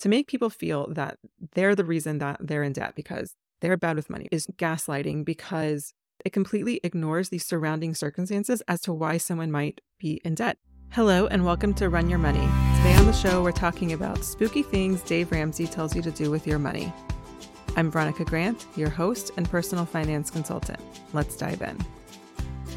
To make people feel that they're the reason that they're in debt because they're bad with money is gaslighting because it completely ignores the surrounding circumstances as to why someone might be in debt. Hello, and welcome to Run Your Money. Today on the show, we're talking about spooky things Dave Ramsey tells you to do with your money. I'm Veronica Grant, your host and personal finance consultant. Let's dive in.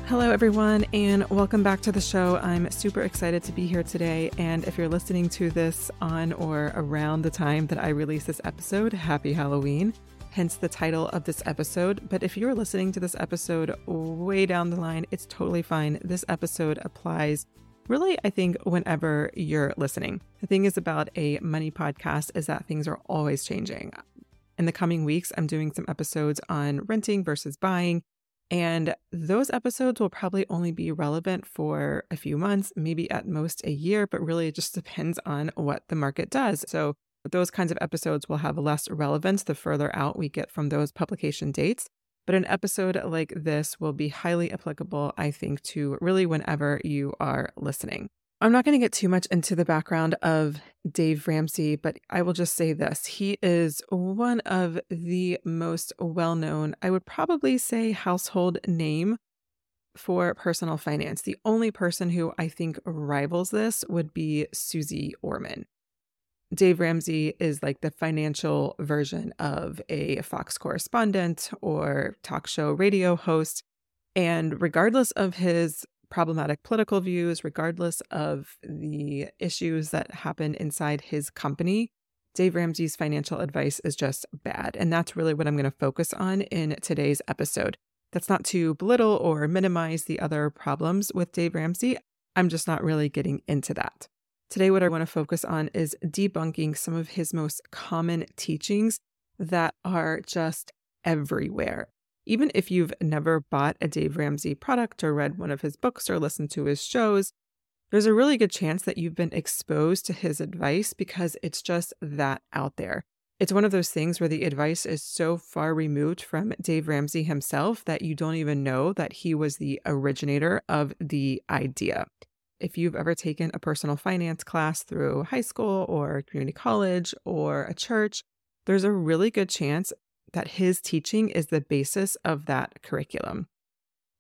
Hello, everyone, and welcome back to the show. I'm super excited to be here today. And if you're listening to this on or around the time that I release this episode, happy Halloween, hence the title of this episode. But if you're listening to this episode way down the line, it's totally fine. This episode applies really, I think, whenever you're listening. The thing is about a money podcast is that things are always changing. In the coming weeks, I'm doing some episodes on renting versus buying. And those episodes will probably only be relevant for a few months, maybe at most a year, but really it just depends on what the market does. So those kinds of episodes will have less relevance the further out we get from those publication dates. But an episode like this will be highly applicable, I think, to really whenever you are listening. I'm not going to get too much into the background of Dave Ramsey, but I will just say this. He is one of the most well known, I would probably say, household name for personal finance. The only person who I think rivals this would be Suze Orman. Dave Ramsey is like the financial version of a Fox correspondent or talk show radio host. And regardless of his problematic political views, regardless of the issues that happen inside his company, Dave Ramsey's financial advice is just bad. And that's really what I'm going to focus on in today's episode. That's not to belittle or minimize the other problems with Dave Ramsey. I'm just not really getting into that. Today, what I want to focus on is debunking some of his most common teachings that are just everywhere. Even if you've never bought a Dave Ramsey product or read one of his books or listened to his shows, there's a really good chance that you've been exposed to his advice because it's just that out there. It's one of those things where the advice is so far removed from Dave Ramsey himself that you don't even know that he was the originator of the idea. If you've ever taken a personal finance class through high school or community college or a church, there's a really good chance that his teaching is the basis of that curriculum.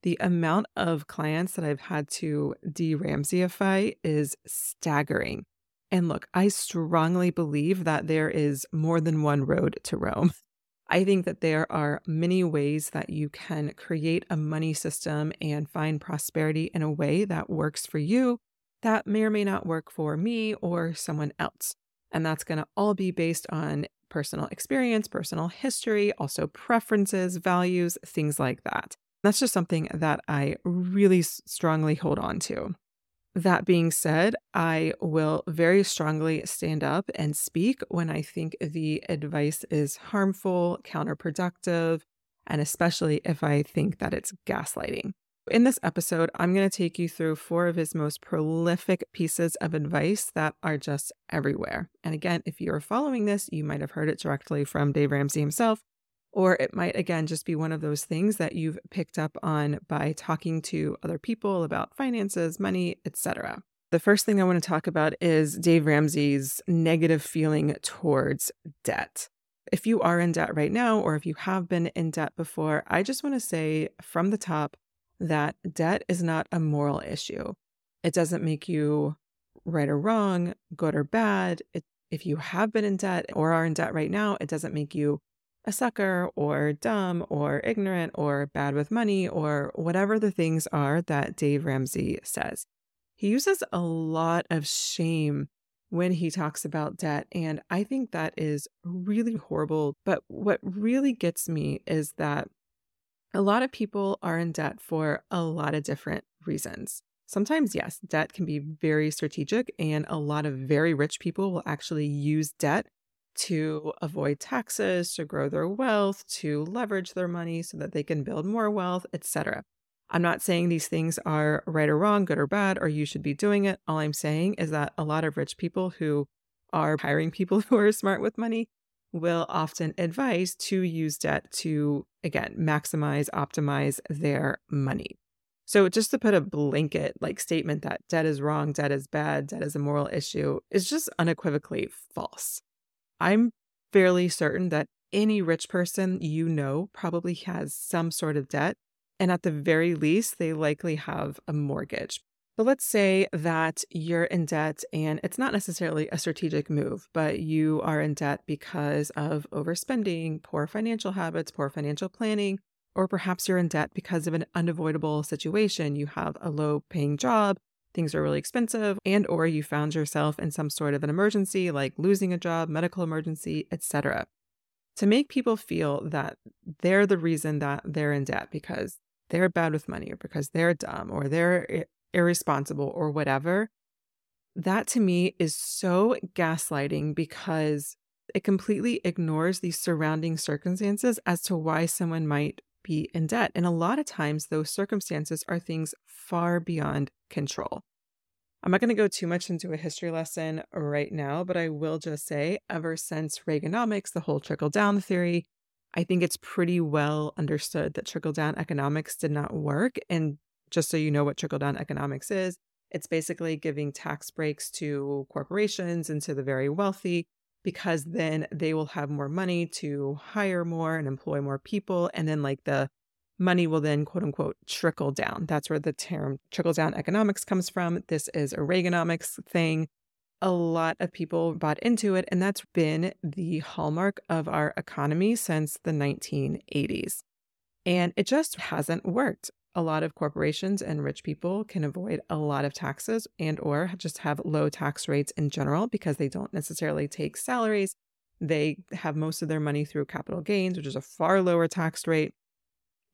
The amount of clients that I've had to de Ramseyify is staggering. And look, I strongly believe that there is more than one road to Rome. I think that there are many ways that you can create a money system and find prosperity in a way that works for you that may or may not work for me or someone else. And that's going to all be based on personal experience, personal history, also preferences, values, things like that. That's just something that I really strongly hold on to. That being said, I will very strongly stand up and speak when I think the advice is harmful, counterproductive, and especially if I think that it's gaslighting. In this episode, I'm going to take you through four of his most prolific pieces of advice that are just everywhere. And again, if you're following this, you might have heard it directly from Dave Ramsey himself, or it might, again, just be one of those things that you've picked up on by talking to other people about finances, money, etc. The first thing I want to talk about is Dave Ramsey's negative feeling towards debt. If you are in debt right now, or if you have been in debt before, I just want to say from the top that debt is not a moral issue. It doesn't make you right or wrong, good or bad. It, if you have been in debt or are in debt right now, it doesn't make you a sucker or dumb or ignorant or bad with money or whatever the things are that Dave Ramsey says. He uses a lot of shame when he talks about debt. And I think that is really horrible. But what really gets me is that a lot of people are in debt for a lot of different reasons. Sometimes, yes, debt can be very strategic, and a lot of very rich people will actually use debt to avoid taxes, to grow their wealth, to leverage their money so that they can build more wealth, etc. I'm not saying these things are right or wrong, good or bad, or you should be doing it. All I'm saying is that a lot of rich people who are hiring people who are smart with money will often advise to use debt to, again, maximize, optimize their money. So just to put a blanket like statement that debt is wrong, debt is bad, debt is a moral issue is just unequivocally false. I'm fairly certain that any rich person you know probably has some sort of debt. And at the very least, they likely have a mortgage. But let's say that you're in debt and it's not necessarily a strategic move, but you are in debt because of overspending, poor financial habits, poor financial planning, or perhaps you're in debt because of an unavoidable situation. You have a low paying job, things are really expensive and or you found yourself in some sort of an emergency like losing a job, medical emergency, etc. To make people feel that they're the reason that they're in debt because they're bad with money or because they're dumb or they're eh, irresponsible or whatever. That to me is so gaslighting because it completely ignores the surrounding circumstances as to why someone might be in debt. And a lot of times, those circumstances are things far beyond control. I'm not going to go too much into a history lesson right now, but I will just say ever since Reaganomics, the whole trickle down theory, I think it's pretty well understood that trickle down economics did not work. And just so you know what trickle down economics is, it's basically giving tax breaks to corporations and to the very wealthy because then they will have more money to hire more and employ more people. And then, like, the money will then, quote unquote, trickle down. That's where the term trickle down economics comes from. This is a Reaganomics thing. A lot of people bought into it, and that's been the hallmark of our economy since the 1980s. And it just hasn't worked a lot of corporations and rich people can avoid a lot of taxes and or just have low tax rates in general because they don't necessarily take salaries. They have most of their money through capital gains which is a far lower tax rate.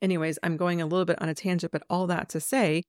Anyways i'm going a little bit on a tangent but all that to say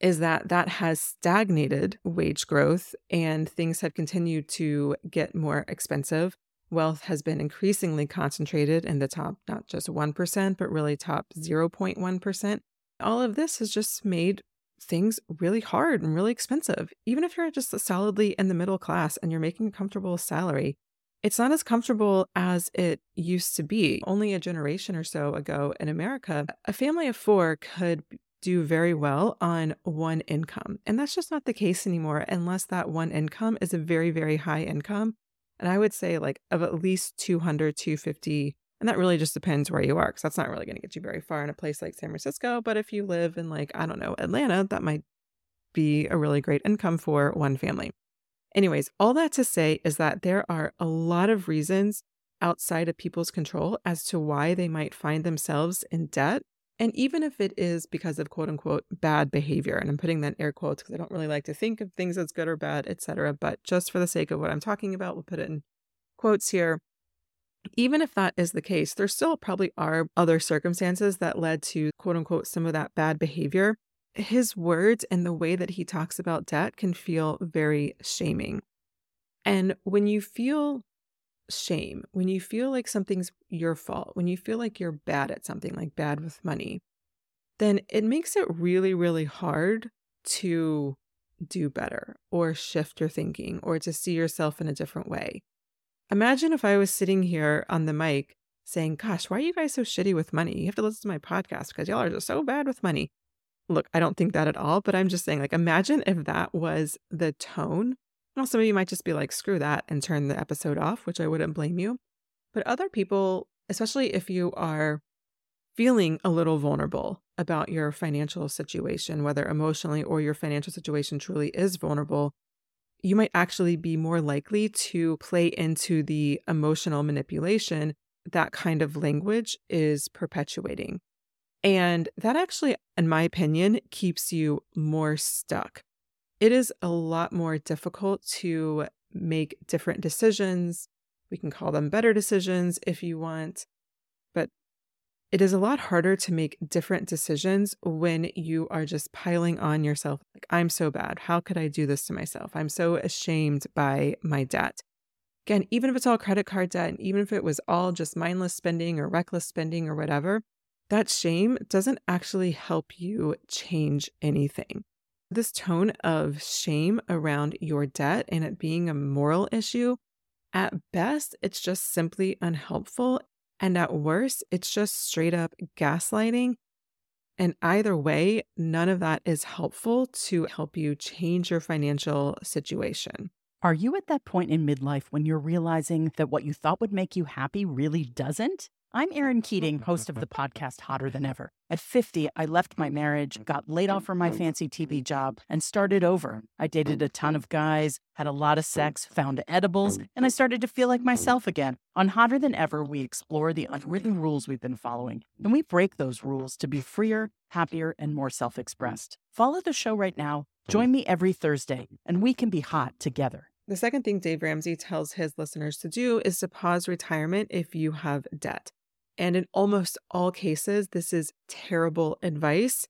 is that that has stagnated wage growth and things have continued to get more expensive. Wealth has been increasingly concentrated in the top not just 1% but really top 0.1% all of this has just made things really hard and really expensive. Even if you're just solidly in the middle class and you're making a comfortable salary, it's not as comfortable as it used to be. Only a generation or so ago in America, a family of four could do very well on one income. And that's just not the case anymore unless that one income is a very, very high income. And I would say like of at least 200, 250 and that really just depends where you are, because that's not really going to get you very far in a place like San Francisco. But if you live in, like, I don't know, Atlanta, that might be a really great income for one family. Anyways, all that to say is that there are a lot of reasons outside of people's control as to why they might find themselves in debt. And even if it is because of quote unquote bad behavior, and I'm putting that in air quotes because I don't really like to think of things as good or bad, etc. But just for the sake of what I'm talking about, we'll put it in quotes here. Even if that is the case, there still probably are other circumstances that led to quote unquote some of that bad behavior. His words and the way that he talks about debt can feel very shaming. And when you feel shame, when you feel like something's your fault, when you feel like you're bad at something, like bad with money, then it makes it really, really hard to do better or shift your thinking or to see yourself in a different way. Imagine if I was sitting here on the mic saying, Gosh, why are you guys so shitty with money? You have to listen to my podcast because y'all are just so bad with money. Look, I don't think that at all, but I'm just saying, like, imagine if that was the tone well, some of you might just be like, screw that and turn the episode off, which I wouldn't blame you. But other people, especially if you are feeling a little vulnerable about your financial situation, whether emotionally or your financial situation truly is vulnerable, you might actually be more likely to play into the emotional manipulation that kind of language is perpetuating. And that actually, in my opinion, keeps you more stuck it is a lot more difficult to make different decisions. We can call them better decisions if you want, it is a lot harder to make different decisions when you are just piling on yourself. Like, I'm so bad. How could I do this to myself? I'm so ashamed by my debt. Again, even if it's all credit card debt, and even if it was all just mindless spending or reckless spending or whatever, that shame doesn't actually help you change anything this tone of shame around your debt and it being a moral issue, at best, it's just simply unhelpful. And at worst, it's just straight up gaslighting. And either way, none of that is helpful to help you change your financial situation. Are you at that point in midlife when you're realizing that what you thought would make you happy really doesn't? I'm Erin Keating, host of the podcast Hotter Than Ever. At 50, I left my marriage, got laid off from my fancy TV job, and started over. I dated a ton of guys, had a lot of sex, found edibles, and I started to feel like myself again. On Hotter Than Ever, we explore the unwritten rules we've been following, and we break those rules to be freer, happier, and more self expressed. Follow the show right now. Join me every Thursday, and we can be hot together. The second thing Dave Ramsey tells his listeners to do is to pause retirement if you have debt. And in almost all cases, this is terrible advice.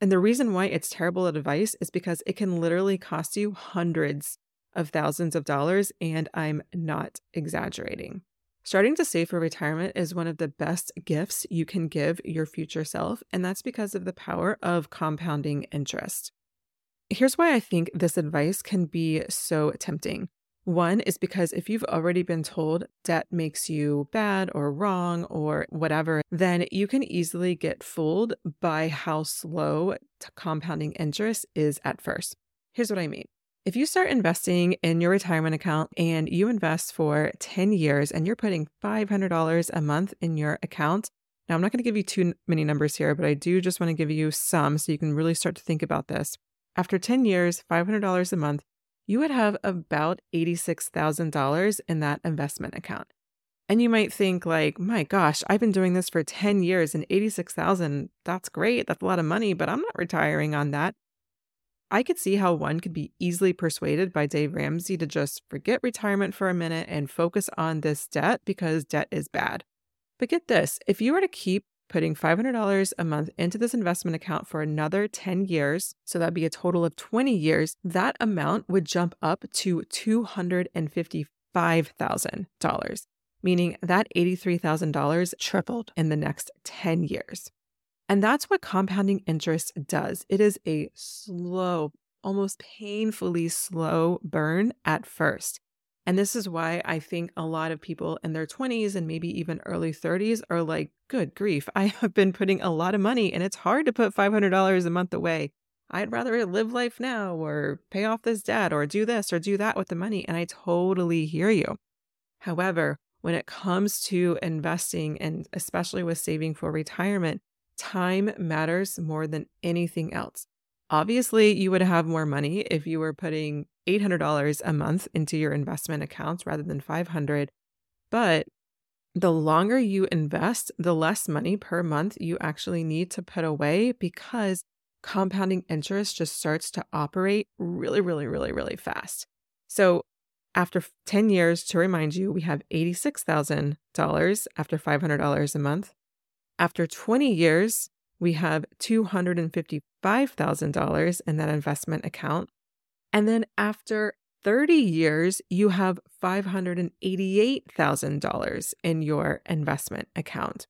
And the reason why it's terrible advice is because it can literally cost you hundreds of thousands of dollars. And I'm not exaggerating. Starting to save for retirement is one of the best gifts you can give your future self. And that's because of the power of compounding interest. Here's why I think this advice can be so tempting. One is because if you've already been told debt makes you bad or wrong or whatever, then you can easily get fooled by how slow compounding interest is at first. Here's what I mean. If you start investing in your retirement account and you invest for 10 years and you're putting $500 a month in your account, now I'm not going to give you too many numbers here, but I do just want to give you some so you can really start to think about this. After 10 years, $500 a month, you would have about $86,000 in that investment account. And you might think like, "My gosh, I've been doing this for 10 years and 86,000, that's great. That's a lot of money, but I'm not retiring on that." I could see how one could be easily persuaded by Dave Ramsey to just forget retirement for a minute and focus on this debt because debt is bad. But get this, if you were to keep putting $500 a month into this investment account for another 10 years, so that'd be a total of 20 years, that amount would jump up to $255,000, meaning that $83,000 tripled in the next 10 years. And that's what compounding interest does. It is a slow, almost painfully slow burn at first. And this is why I think a lot of people in their 20s and maybe even early 30s are like, good grief, I have been putting a lot of money and it's hard to put $500 a month away. I'd rather live life now or pay off this debt or do this or do that with the money. And I totally hear you. However, when it comes to investing and especially with saving for retirement, time matters more than anything else. Obviously, you would have more money if you were putting $800 a month into your investment accounts rather than 500. But the longer you invest, the less money per month you actually need to put away because compounding interest just starts to operate really, really, really, really fast. So after 10 years, to remind you, we have $86,000 after $500 a month. After 20 years, we have $255,000 in that investment account. And then after 30 years, you have $588,000 in your investment account.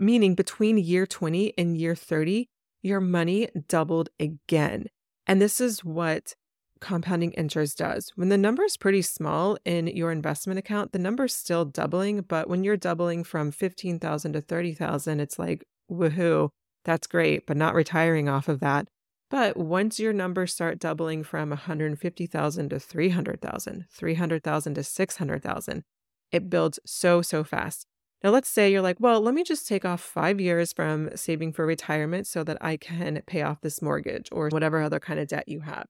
Meaning between year 20 and year 30, your money doubled again. And this is what compounding interest does. When the number is pretty small in your investment account, the number's still doubling, but when you're doubling from 15,000 to 30,000, it's like, woohoo, that's great, but not retiring off of that. But once your numbers start doubling from 150,000 to 300,000, 300,000 to 600,000, it builds so, so fast. Now, let's say you're like, well, let me just take off five years from saving for retirement so that I can pay off this mortgage or whatever other kind of debt you have.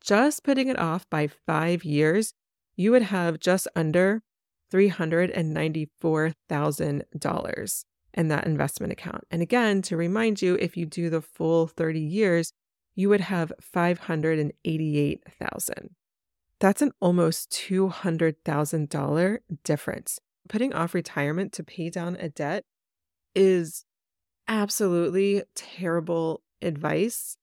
Just putting it off by five years, you would have just under $394,000 in that investment account. And again, to remind you, if you do the full 30 years, you would have 588,000. That's an almost $200,000 difference. Putting off retirement to pay down a debt is absolutely terrible advice.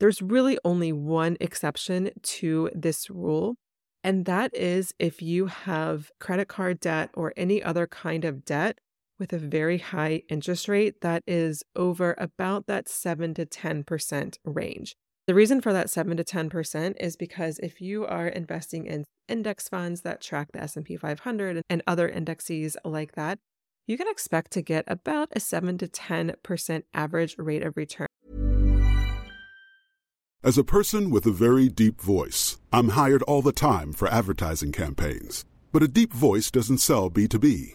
There's really only one exception to this rule, and that is if you have credit card debt or any other kind of debt with a very high interest rate that is over about that 7 to 10% range. The reason for that 7 to 10% is because if you are investing in index funds that track the S&P 500 and other indexes like that, you can expect to get about a 7 to 10% average rate of return. As a person with a very deep voice, I'm hired all the time for advertising campaigns. But a deep voice doesn't sell B2B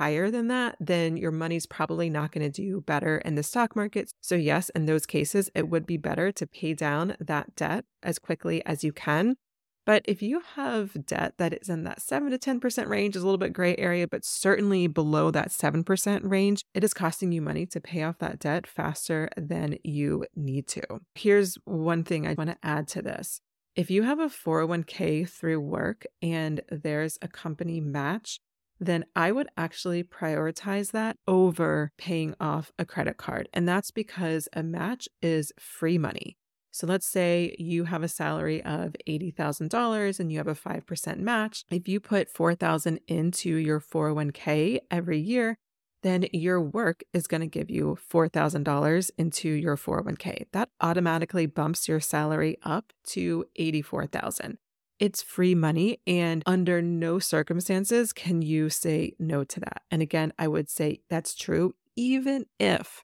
higher than that, then your money's probably not going to do better in the stock market. So, yes, in those cases, it would be better to pay down that debt as quickly as you can. But if you have debt that is in that 7 to 10% range, is a little bit gray area, but certainly below that 7% range, it is costing you money to pay off that debt faster than you need to. Here's one thing I want to add to this. If you have a 401k through work and there's a company match, then I would actually prioritize that over paying off a credit card. And that's because a match is free money. So let's say you have a salary of $80,000 and you have a 5% match. If you put 4,000 into your 401k every year, then your work is going to give you $4,000 into your 401k. That automatically bumps your salary up to 84,000. It's free money, and under no circumstances can you say no to that. And again, I would say that's true even if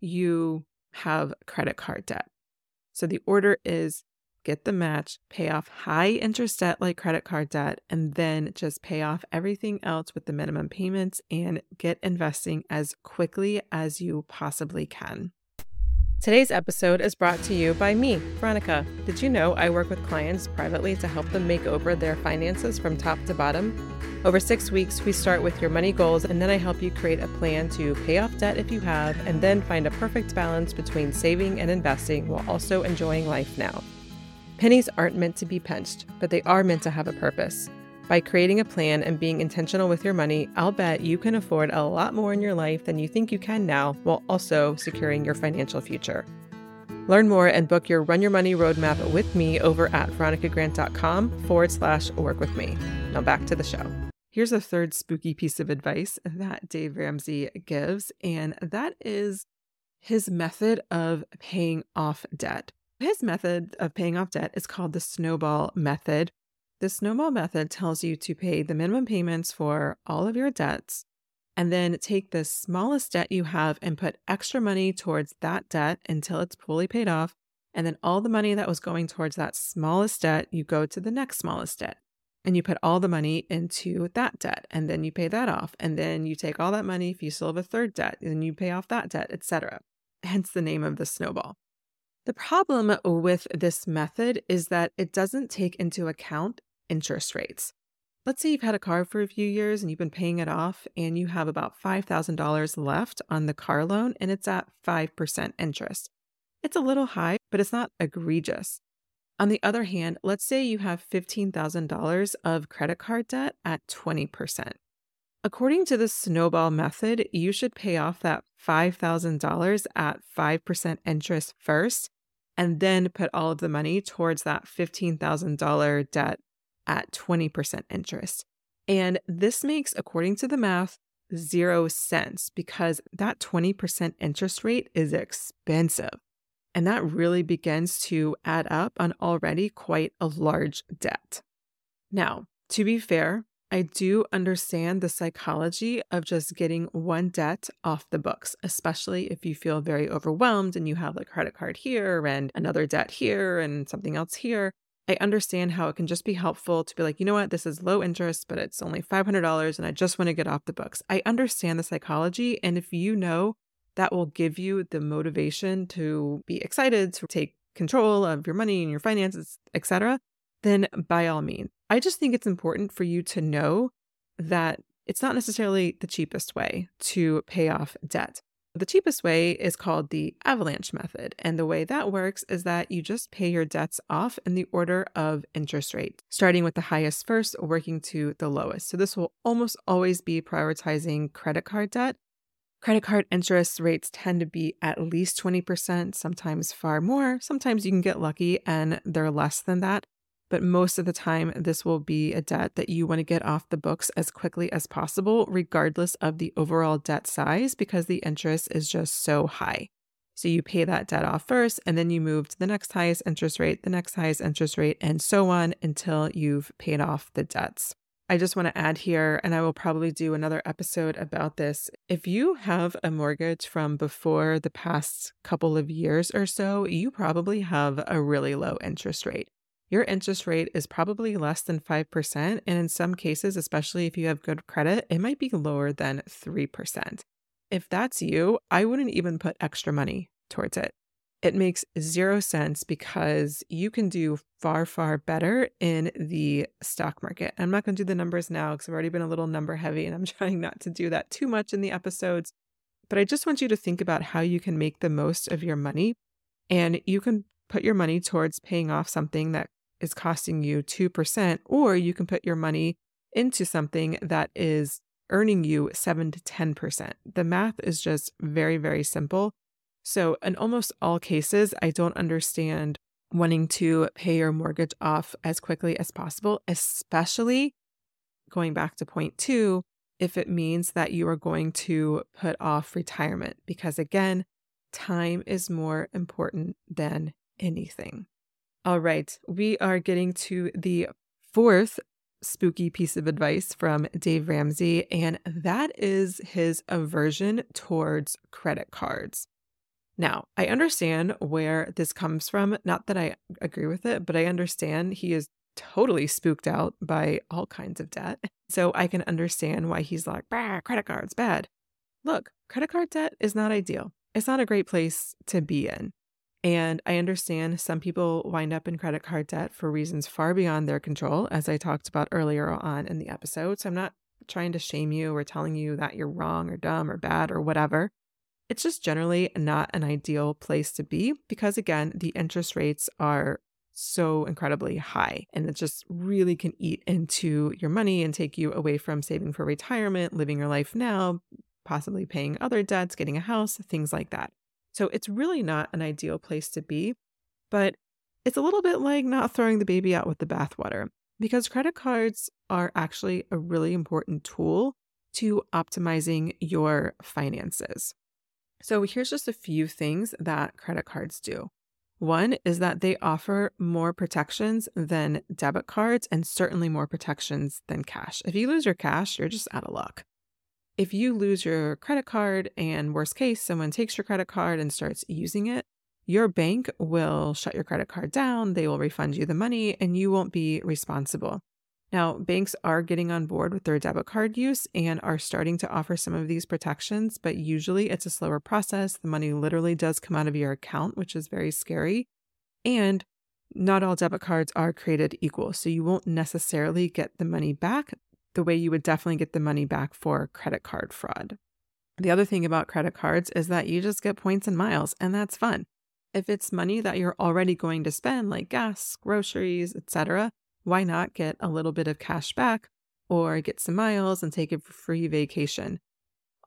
you have credit card debt. So the order is get the match, pay off high interest debt like credit card debt, and then just pay off everything else with the minimum payments and get investing as quickly as you possibly can. Today's episode is brought to you by me, Veronica. Did you know I work with clients privately to help them make over their finances from top to bottom? Over six weeks, we start with your money goals, and then I help you create a plan to pay off debt if you have, and then find a perfect balance between saving and investing while also enjoying life now. Pennies aren't meant to be pinched, but they are meant to have a purpose. By creating a plan and being intentional with your money, I'll bet you can afford a lot more in your life than you think you can now while also securing your financial future. Learn more and book your Run Your Money Roadmap with me over at veronicagrant.com forward slash work with me. Now back to the show. Here's a third spooky piece of advice that Dave Ramsey gives, and that is his method of paying off debt. His method of paying off debt is called the snowball method. The snowball method tells you to pay the minimum payments for all of your debts and then take the smallest debt you have and put extra money towards that debt until it's fully paid off. And then all the money that was going towards that smallest debt, you go to the next smallest debt and you put all the money into that debt and then you pay that off. And then you take all that money if you still have a third debt and you pay off that debt, etc. Hence the name of the snowball. The problem with this method is that it doesn't take into account interest rates. Let's say you've had a car for a few years and you've been paying it off, and you have about $5,000 left on the car loan, and it's at 5% interest. It's a little high, but it's not egregious. On the other hand, let's say you have $15,000 of credit card debt at 20%. According to the snowball method, you should pay off that $5,000 at 5% interest first and then put all of the money towards that $15,000 debt at 20% interest. And this makes, according to the math, zero sense because that 20% interest rate is expensive. And that really begins to add up on already quite a large debt. Now, to be fair, I do understand the psychology of just getting one debt off the books, especially if you feel very overwhelmed and you have a credit card here and another debt here and something else here. I understand how it can just be helpful to be like, you know what, this is low interest, but it's only $500 and I just want to get off the books. I understand the psychology. And if you know that will give you the motivation to be excited to take control of your money and your finances, etc., then by all means. I just think it's important for you to know that it's not necessarily the cheapest way to pay off debt. The cheapest way is called the avalanche method. And the way that works is that you just pay your debts off in the order of interest rate, starting with the highest first, working to the lowest. So this will almost always be prioritizing credit card debt. Credit card interest rates tend to be at least 20%, sometimes far more. Sometimes you can get lucky and they're less than that but most of the time, this will be a debt that you want to get off the books as quickly as possible, regardless of the overall debt size, because the interest is just so high. So you pay that debt off first, and then you move to the next highest interest rate, the next highest interest rate, and so on until you've paid off the debts. I just want to add here, and I will probably do another episode about this. If you have a mortgage from before the past couple of years or so, you probably have a really low interest rate your interest rate is probably less than 5%. And in some cases, especially if you have good credit, it might be lower than 3%. If that's you, I wouldn't even put extra money towards it. It makes zero sense because you can do far, far better in the stock market. I'm not going to do the numbers now because I've already been a little number heavy and I'm trying not to do that too much in the episodes. But I just want you to think about how you can make the most of your money. And you can put your money towards paying off something that is costing you 2%, or you can put your money into something that is earning you 7 to 10%. The math is just very, very simple. So, in almost all cases, I don't understand wanting to pay your mortgage off as quickly as possible, especially going back to point two, if it means that you are going to put off retirement, because again, time is more important than anything. All right, we are getting to the fourth spooky piece of advice from Dave Ramsey, and that is his aversion towards credit cards. Now, I understand where this comes from. Not that I agree with it, but I understand he is totally spooked out by all kinds of debt. So I can understand why he's like, credit cards, bad. Look, credit card debt is not ideal. it's not a great place to be in. And I understand some people wind up in credit card debt for reasons far beyond their control, as I talked about earlier on in the episode. So I'm not trying to shame you or telling you that you're wrong or dumb or bad or whatever. It's just generally not an ideal place to be because, again, the interest rates are so incredibly high and it just really can eat into your money and take you away from saving for retirement, living your life now, possibly paying other debts, getting a house, things like that. So it's really not an ideal place to be, but it's a little bit like not throwing the baby out with the bathwater because credit cards are actually a really important tool to optimizing your finances. So here's just a few things that credit cards do. One is that they offer more protections than debit cards and certainly more protections than cash. If you lose your cash, you're just out of luck. If you lose your credit card and worst case, someone takes your credit card and starts using it, your bank will shut your credit card down, they will refund you the money, and you won't be responsible. Now, banks are getting on board with their debit card use and are starting to offer some of these protections, but usually it's a slower process. The money literally does come out of your account, which is very scary. And not all debit cards are created equal. So you won't necessarily get the money back the way you would definitely get the money back for credit card fraud. The other thing about credit cards is that you just get points and miles, and that's fun. If it's money that you're already going to spend, like gas, groceries, etc., why not get a little bit of cash back or get some miles and take a free vacation?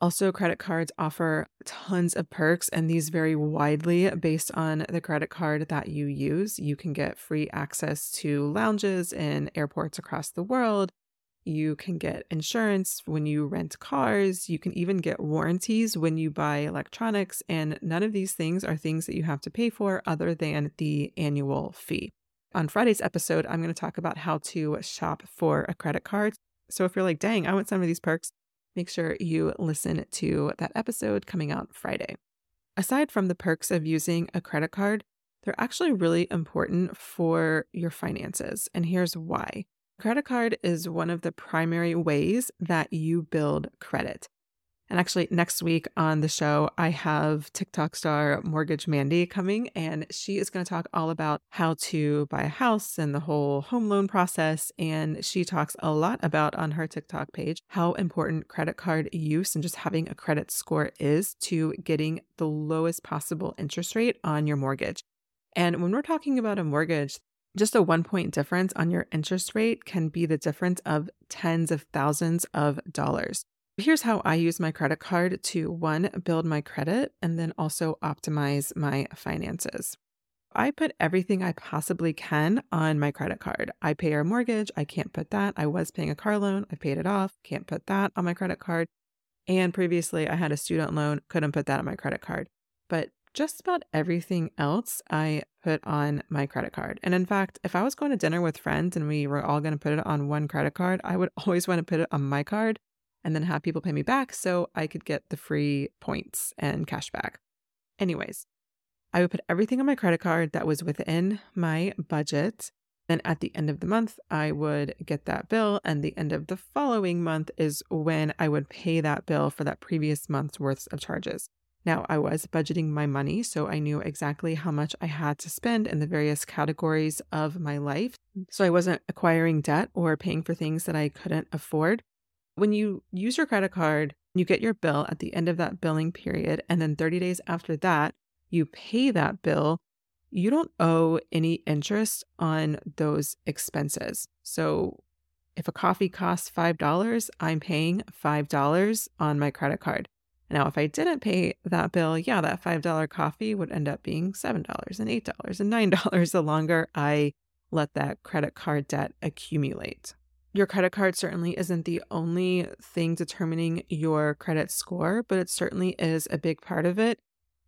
Also, credit cards offer tons of perks, and these vary widely based on the credit card that you use. You can get free access to lounges in airports across the world, you can get insurance when you rent cars. You can even get warranties when you buy electronics. And none of these things are things that you have to pay for other than the annual fee. On Friday's episode, I'm going to talk about how to shop for a credit card. So if you're like, dang, I want some of these perks, make sure you listen to that episode coming out Friday. Aside from the perks of using a credit card, they're actually really important for your finances. And here's why. Credit card is one of the primary ways that you build credit. And actually, next week on the show, I have TikTok star Mortgage Mandy coming, and she is going to talk all about how to buy a house and the whole home loan process. And she talks a lot about on her TikTok page how important credit card use and just having a credit score is to getting the lowest possible interest rate on your mortgage. And when we're talking about a mortgage, just a one point difference on your interest rate can be the difference of tens of thousands of dollars. Here's how I use my credit card to one, build my credit, and then also optimize my finances. I put everything I possibly can on my credit card. I pay our mortgage. I can't put that. I was paying a car loan. I paid it off. Can't put that on my credit card. And previously, I had a student loan. Couldn't put that on my credit card. But just about everything else I put on my credit card. And in fact, if I was going to dinner with friends and we were all going to put it on one credit card, I would always want to put it on my card and then have people pay me back so I could get the free points and cash back. Anyways, I would put everything on my credit card that was within my budget. Then at the end of the month, I would get that bill. And the end of the following month is when I would pay that bill for that previous month's worth of charges. Now, I was budgeting my money, so I knew exactly how much I had to spend in the various categories of my life. So I wasn't acquiring debt or paying for things that I couldn't afford. When you use your credit card, you get your bill at the end of that billing period, and then 30 days after that, you pay that bill. You don't owe any interest on those expenses. So if a coffee costs $5, I'm paying $5 on my credit card. Now, if I didn't pay that bill, yeah, that $5 coffee would end up being $7 and $8 and $9 the longer I let that credit card debt accumulate. Your credit card certainly isn't the only thing determining your credit score, but it certainly is a big part of it.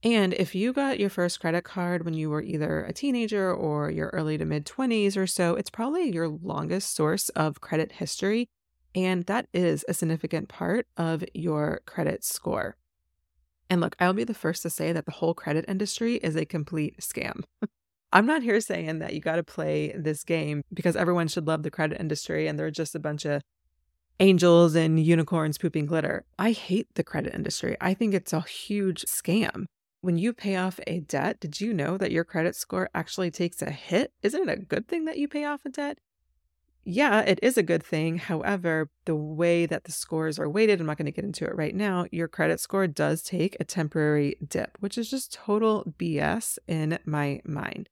And if you got your first credit card when you were either a teenager or your early to mid 20s or so, it's probably your longest source of credit history and that is a significant part of your credit score. And look, I'll be the first to say that the whole credit industry is a complete scam. I'm not here saying that you got to play this game because everyone should love the credit industry and they're just a bunch of angels and unicorns pooping glitter. I hate the credit industry. I think it's a huge scam. when you pay off a debt, did you know that your credit score actually takes a hit? Isn't it a good thing that you pay off a debt? Yeah, it is a good thing. However, the way that the scores are weighted, I'm not going to get into it right now, your credit score does take a temporary dip, which is just total BS in my mind.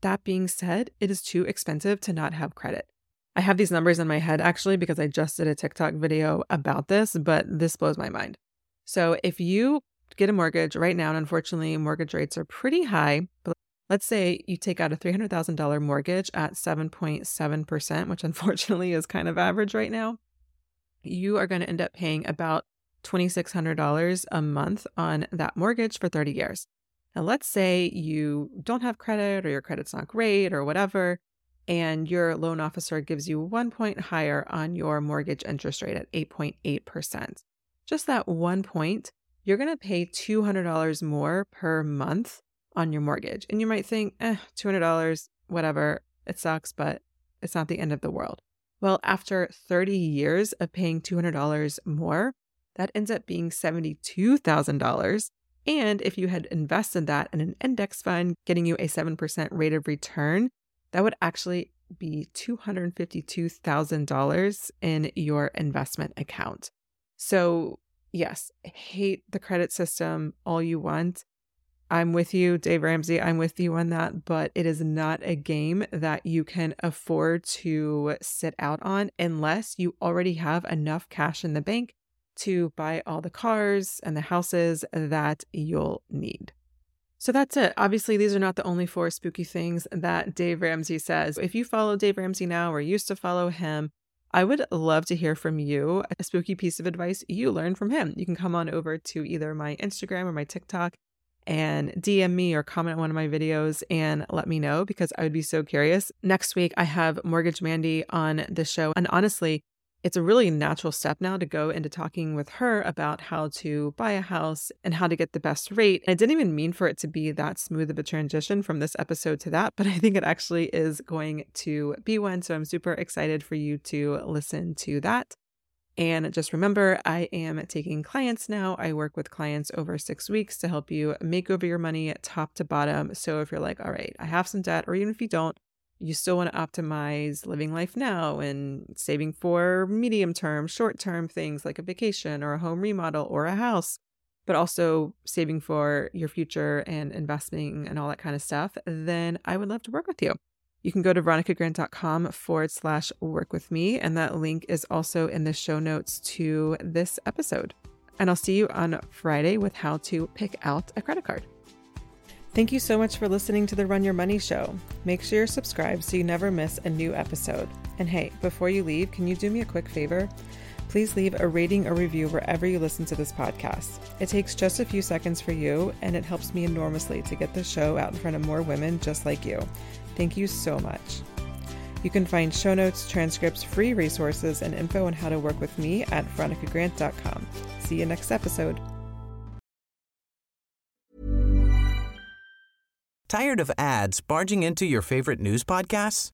That being said, it is too expensive to not have credit. I have these numbers in my head actually because I just did a TikTok video about this, but this blows my mind. So if you get a mortgage right now, and unfortunately, mortgage rates are pretty high, but let's say you take out a $300,000 mortgage at 7.7%, which unfortunately is kind of average right now, you are going to end up paying about $2,600 a month on that mortgage for 30 years. Now, let's say you don't have credit or your credit's not great or whatever, and your loan officer gives you one point higher on your mortgage interest rate at 8.8%. Just that one point, you're going to pay $200 more per month on your mortgage. And you might think, eh, $200, whatever, it sucks, but it's not the end of the world. Well, after 30 years of paying $200 more, that ends up being $72,000. And if you had invested that in an index fund, getting you a 7% rate of return, that would actually be $252,000 in your investment account. So, yes, hate the credit system all you want. I'm with you, Dave Ramsey. I'm with you on that, but it is not a game that you can afford to sit out on unless you already have enough cash in the bank to buy all the cars and the houses that you'll need. So that's it. Obviously, these are not the only four spooky things that Dave Ramsey says. If you follow Dave Ramsey now or used to follow him, I would love to hear from you a spooky piece of advice you learned from him. You can come on over to either my Instagram or my TikTok and DM me or comment on one of my videos and let me know because I would be so curious. Next week, I have Mortgage Mandy on the show. And honestly, it's a really natural step now to go into talking with her about how to buy a house and how to get the best rate. I didn't even mean for it to be that smooth of a transition from this episode to that, but I think it actually is going to be one. So I'm super excited for you to listen to that. And just remember, I am taking clients now. I work with clients over six weeks to help you make over your money top to bottom. So if you're like, all right, I have some debt, or even if you don't, you still want to optimize living life now and saving for medium term, short term things like a vacation or a home remodel or a house, but also saving for your future and investing and all that kind of stuff, then I would love to work with you. You can go to veronicagrant.com forward slash work with me, and that link is also in the show notes to this episode. And I'll see you on Friday with how to pick out a credit card. Thank you so much for listening to the Run Your Money Show. Make sure you're subscribed so you never miss a new episode. And hey, before you leave, can you do me a quick favor? Please leave a rating or review wherever you listen to this podcast. It takes just a few seconds for you, and it helps me enormously to get the show out in front of more women just like you. Thank you so much. You can find show notes, transcripts, free resources, and info on how to work with me at veronicagrant.com. See you next episode. Tired of ads barging into your favorite news podcasts?